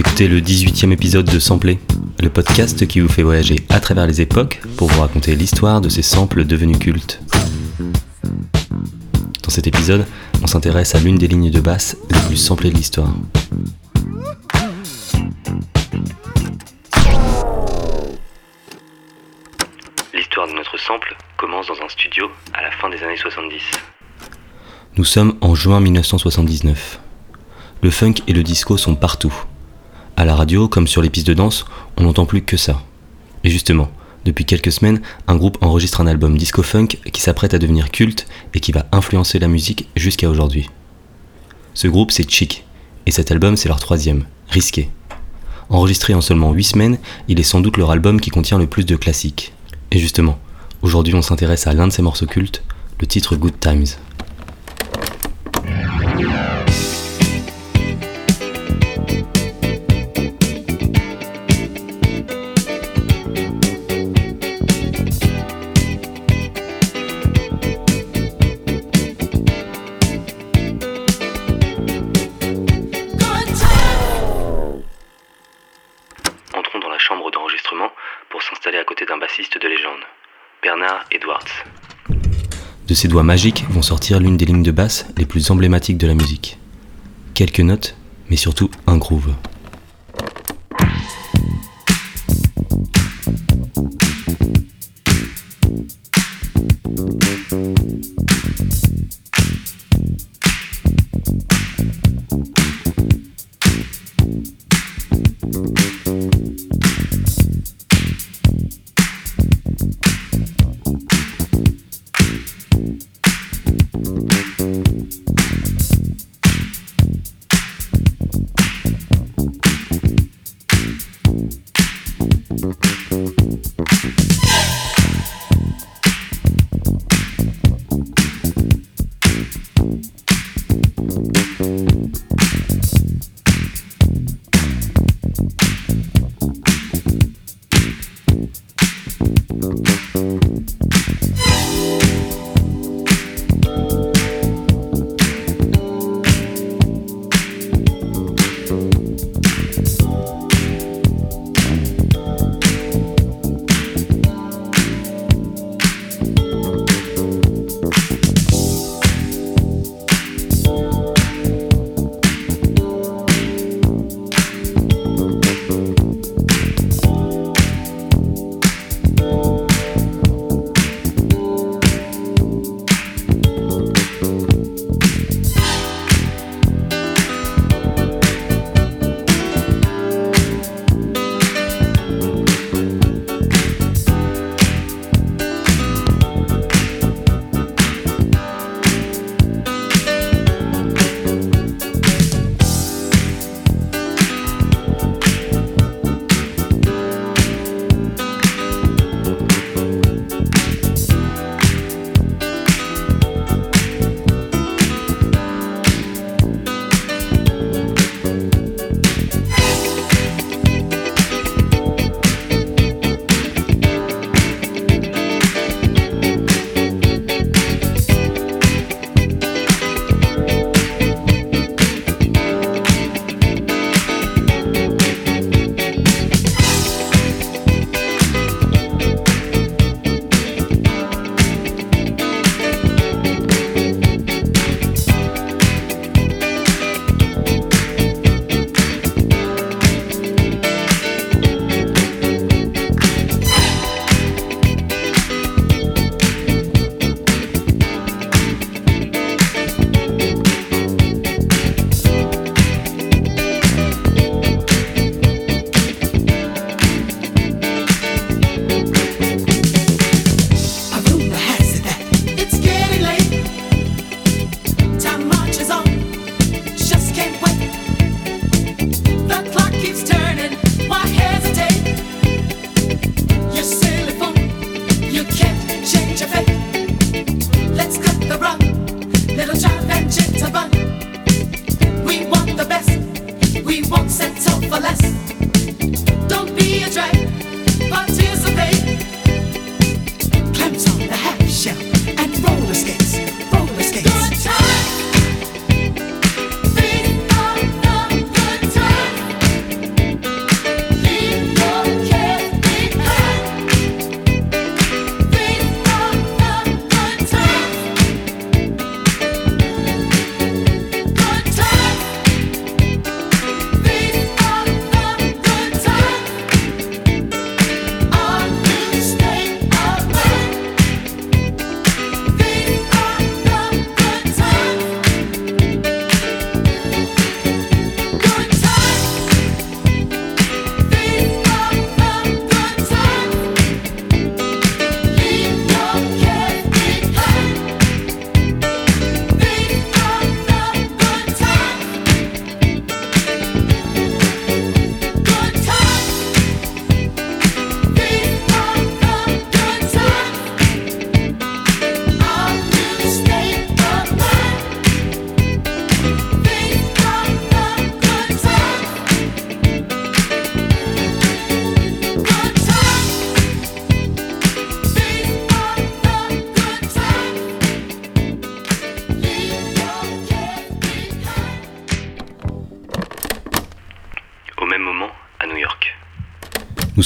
écoutez le 18e épisode de Sampler, le podcast qui vous fait voyager à travers les époques pour vous raconter l'histoire de ces samples devenus cultes. Dans cet épisode, on s'intéresse à l'une des lignes de basse les plus samplées de l'histoire. L'histoire de notre sample commence dans un studio à la fin des années 70. Nous sommes en juin 1979. Le funk et le disco sont partout. À la radio, comme sur les pistes de danse, on n'entend plus que ça. Et justement, depuis quelques semaines, un groupe enregistre un album disco-funk qui s'apprête à devenir culte et qui va influencer la musique jusqu'à aujourd'hui. Ce groupe, c'est Chic, et cet album, c'est leur troisième, Risqué. Enregistré en seulement 8 semaines, il est sans doute leur album qui contient le plus de classiques. Et justement, aujourd'hui on s'intéresse à l'un de ces morceaux cultes, le titre Good Times. Ses doigts magiques vont sortir l'une des lignes de basse les plus emblématiques de la musique. Quelques notes, mais surtout un groove.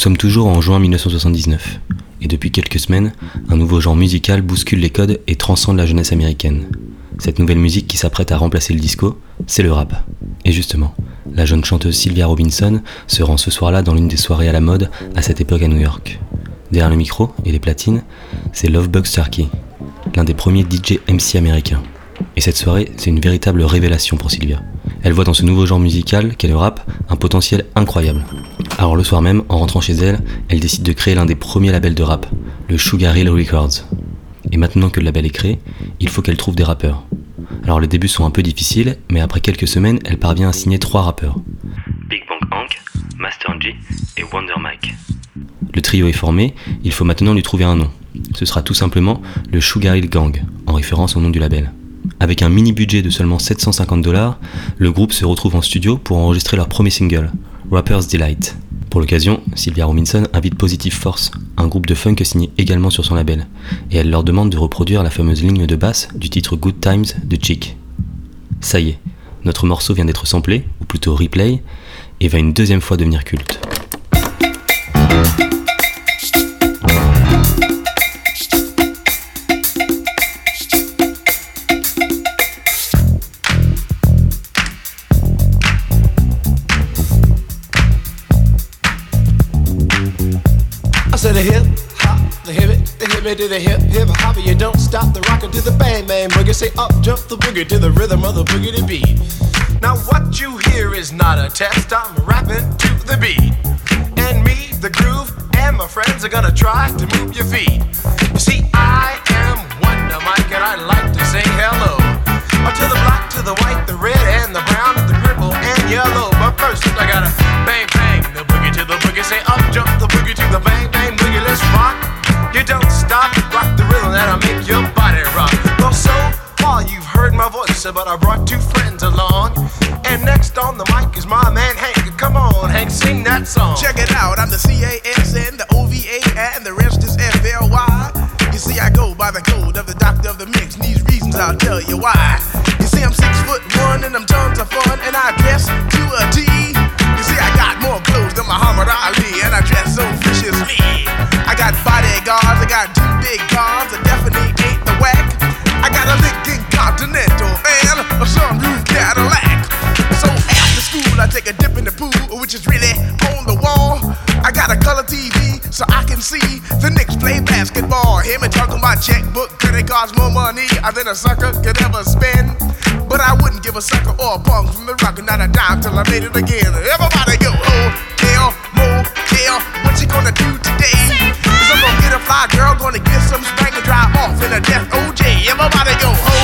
Sommes toujours en juin 1979, et depuis quelques semaines, un nouveau genre musical bouscule les codes et transcende la jeunesse américaine. Cette nouvelle musique qui s'apprête à remplacer le disco, c'est le rap. Et justement, la jeune chanteuse Sylvia Robinson se rend ce soir-là dans l'une des soirées à la mode à cette époque à New York. Derrière le micro et les platines, c'est Lovebug Starkey, l'un des premiers DJ MC américains. Et cette soirée, c'est une véritable révélation pour Sylvia. Elle voit dans ce nouveau genre musical, qu'est le rap, un potentiel incroyable. Alors le soir même, en rentrant chez elle, elle décide de créer l'un des premiers labels de rap, le Sugar Hill Records. Et maintenant que le label est créé, il faut qu'elle trouve des rappeurs. Alors les débuts sont un peu difficiles, mais après quelques semaines, elle parvient à signer trois rappeurs. Big Bang Hank, Master G et Wonder Mike. Le trio est formé, il faut maintenant lui trouver un nom. Ce sera tout simplement le Sugar Hill Gang, en référence au nom du label. Avec un mini budget de seulement 750 dollars, le groupe se retrouve en studio pour enregistrer leur premier single, Rapper's Delight. Pour l'occasion, Sylvia Robinson invite Positive Force, un groupe de funk signé également sur son label, et elle leur demande de reproduire la fameuse ligne de basse du titre Good Times de Chick. Ça y est, notre morceau vient d'être samplé, ou plutôt replay, et va une deuxième fois devenir culte. The hip hop, the hip it, the hip it to the hip hip hop. You don't stop the rockin' to the bang bang boogie. Say up jump the boogie to the rhythm of the boogie to beat. Now what you hear is not a test. I'm rapping to the beat, and me, the groove, and my friends are gonna try to move your feet. You see, I am Wonder Mike, and I like to say hello uh, to the black, to the white, the red, and the brown, the purple and yellow. But first, I gotta voice, but I brought two friends along. And next on the mic is my man Hank. Come on, Hank, sing that song. Check it out, I'm the CASN, the OVA, and the rest is FLY. You see, I go by the code of the doctor of the mix, and these reasons I'll tell you why. You see, I'm six foot one, and I'm tons of fun, and I dress the Knicks play basketball. Him and talking my checkbook, credit cards more money uh, than a sucker could ever spend. But I wouldn't give a sucker or a punk from the rock, not a dime till I made it again. Everybody go, oh, hell, motel, what you gonna do today? Cause I'm gonna get a fly girl, gonna get some spank and drive off in a death OJ. Everybody go, hotel,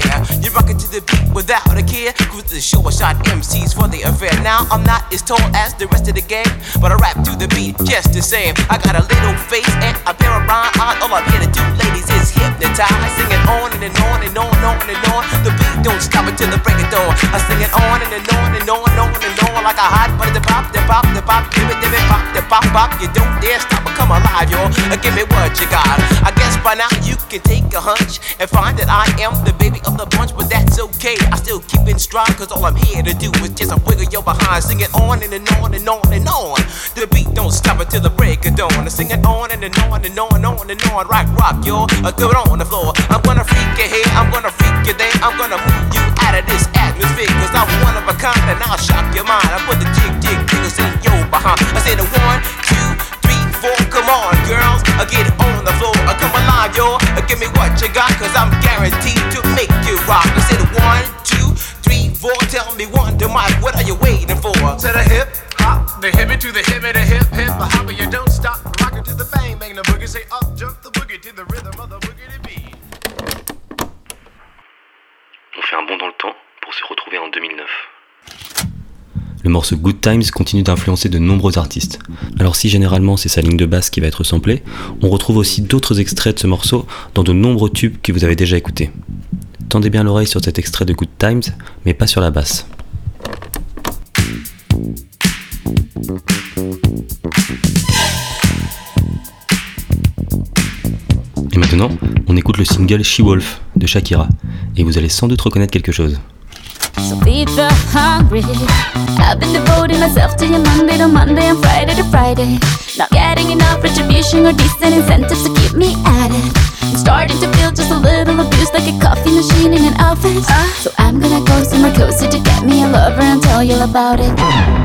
You're rocking to the beat without a care. Cruise the show, I shot MCs for the affair. Now I'm not as tall as the rest of the gang, but I rap to the beat just the same. I got a little face and a pair of rhyme eyes. All I'm here to do, ladies, is hypnotize. Singing on and, and on and on and on and on. The beat don't stop until the break of dawn. I sing it on and, and on and on and on and on like a hot butter. The pop, the pop, the pop, give it, give it, pop, the pop, pop. You don't dare stop or come alive, yo. Give me what you got. I guess by now you can take a hunch and find that I am the baby of the bunch, but that's okay. I still keep in stride, cause all I'm here to do is just a wiggle your behind. Sing it on and, and on and on and on. The beat don't stop until the break of dawn. I sing it on and, and on and on and on and on. Rock, rock, yo. Uh, throw it on the floor. I'm gonna freak you here, I'm gonna freak you there. I'm gonna move you out of this atmosphere, cause I'm one of a kind and I'll shock your mind. I put the jig, jig, jiggles in your behind. I say the one, two, three, four. Come on, girls, I get it on the floor. I come alive, yo. Give me what you got, cause I'm guaranteed to make you rock. I said one, two, three, four. Tell me wonder, Mike, what are you waiting for? To the hip hop, the hippie to the hippie, the hip hip hop, you don't stop, rockin' to the bang bang, the boogie say up, jump the boogie to the rhythm of the boogie to beat. On fait un bond dans le temps pour se retrouver en 2009. Le morceau Good Times continue d'influencer de nombreux artistes. Alors si généralement c'est sa ligne de basse qui va être samplée, on retrouve aussi d'autres extraits de ce morceau dans de nombreux tubes que vous avez déjà écoutés. Tendez bien l'oreille sur cet extrait de Good Times, mais pas sur la basse. Et maintenant, on écoute le single She-Wolf de Shakira, et vous allez sans doute reconnaître quelque chose. So feed the hungry. I've been devoting myself to you Monday to Monday and Friday to Friday. Not getting enough retribution or decent incentives to keep me at it. I'm starting to feel just a little abused like a coffee machine in an office. So I'm gonna go somewhere cozy to get me a lover and tell you about it.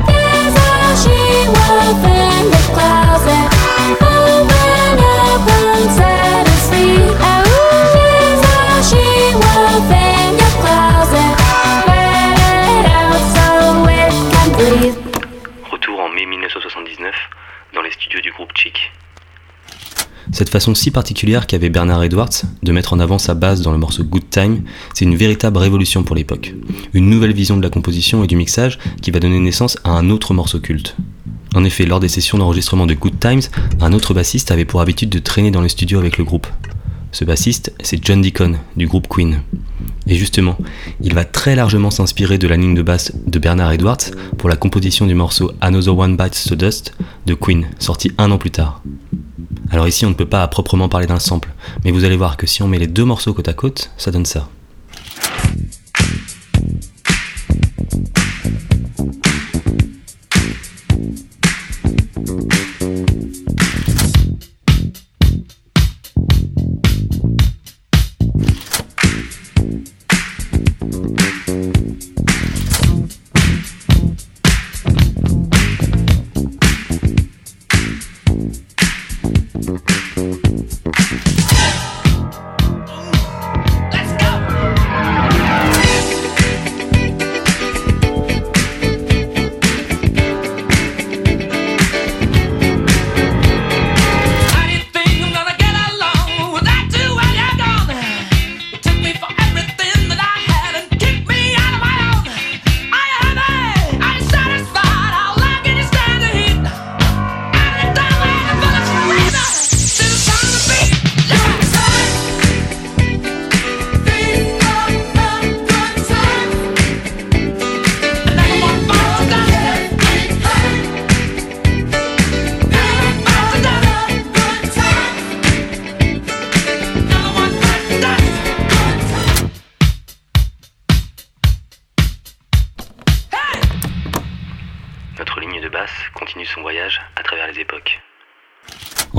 There's a she wolf in the closet. Cette façon si particulière qu'avait Bernard Edwards de mettre en avant sa basse dans le morceau Good Time, c'est une véritable révolution pour l'époque. Une nouvelle vision de la composition et du mixage qui va donner naissance à un autre morceau culte. En effet, lors des sessions d'enregistrement de Good Times, un autre bassiste avait pour habitude de traîner dans les studios avec le groupe. Ce bassiste, c'est John Deacon du groupe Queen. Et justement, il va très largement s'inspirer de la ligne de basse de Bernard Edwards pour la composition du morceau Another One Bites the Dust de Queen, sorti un an plus tard. Alors ici, on ne peut pas proprement parler d'un sample, mais vous allez voir que si on met les deux morceaux côte à côte, ça donne ça.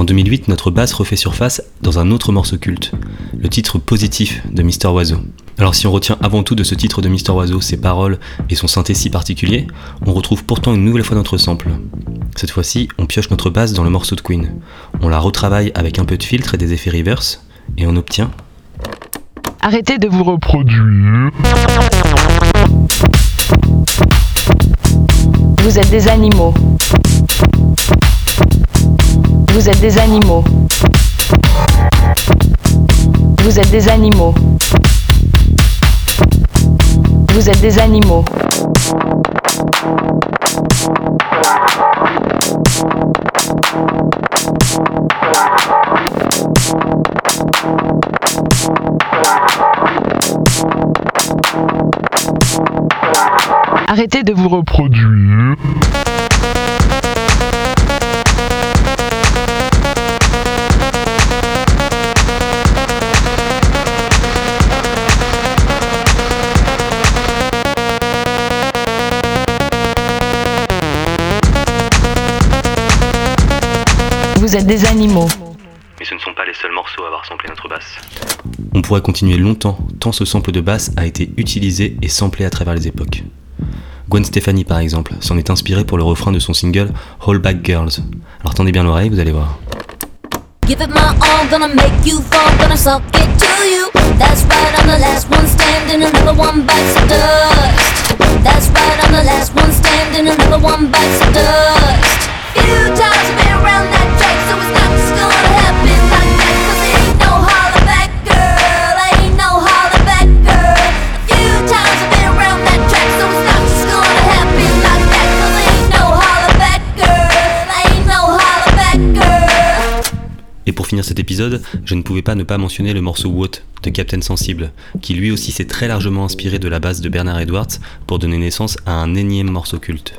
2008, notre basse refait surface dans un autre morceau culte, le titre positif de Mister Oiseau. Alors si on retient avant tout de ce titre de Mister Oiseau ses paroles et son synthé si particulier, on retrouve pourtant une nouvelle fois notre sample. Cette fois-ci, on pioche notre basse dans le morceau de Queen. On la retravaille avec un peu de filtre et des effets reverse, et on obtient Arrêtez de vous reproduire. Vous êtes des animaux. Vous êtes des animaux. Vous êtes des animaux. Vous êtes des animaux. Arrêtez de vous reproduire. Vous êtes des animaux. Mais ce ne sont pas les seuls morceaux à avoir samplé notre basse. On pourrait continuer longtemps, tant ce sample de basse a été utilisé et samplé à travers les époques. Gwen Stefani, par exemple, s'en est inspirée pour le refrain de son single Hold Back Girls. Alors tendez bien l'oreille, vous allez voir. Give it my all, gonna make you fall, gonna suck it to you. That's right, I'm the last one standing, another one bites the dust. That's right, I'm the last one standing, another one bites the dust. You toss me around je ne pouvais pas ne pas mentionner le morceau What de Captain Sensible, qui lui aussi s'est très largement inspiré de la base de Bernard Edwards pour donner naissance à un énième morceau culte.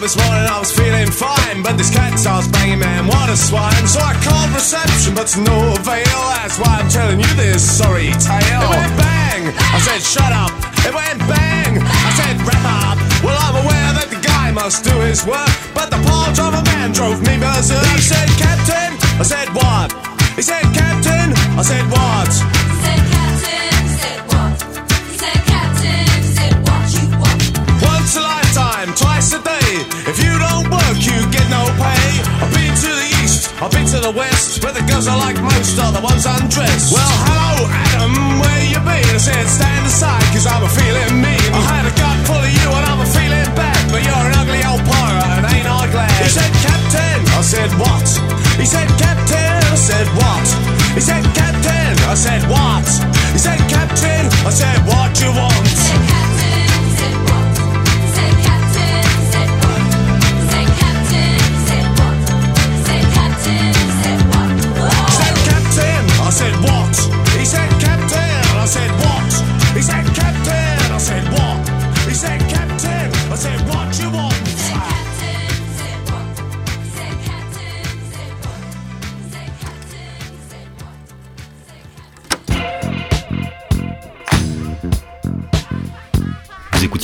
This morning I was feeling fine, but this cat starts banging, man, what a swine. So I called reception, but to no avail. That's why I'm telling you this sorry tale. It went bang, I said shut up. It went bang, I said wrap up. Well, I'm aware that the guy must do his work, but the of a man drove me berserk. He said, Captain, I said what? He said, Captain, I said what? You get no pay. I've been to the east, I've been to the west, where the girls I like most are the ones undressed. Well, hello, Adam, where you been? I said, stand aside, cause I'm a feeling mean. I had a gut full of you and I'm a feeling bad, but you're an ugly old pirate and ain't I glad? He said, Captain, I said, what? He said, Captain, I said, what? He said, Captain, I said, what? He said, Captain, I said, what you want?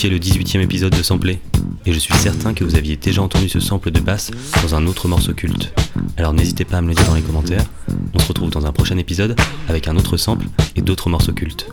Le 18e épisode de Samplé, et je suis certain que vous aviez déjà entendu ce sample de basse dans un autre morceau culte. Alors n'hésitez pas à me le dire dans les commentaires, on se retrouve dans un prochain épisode avec un autre sample et d'autres morceaux cultes.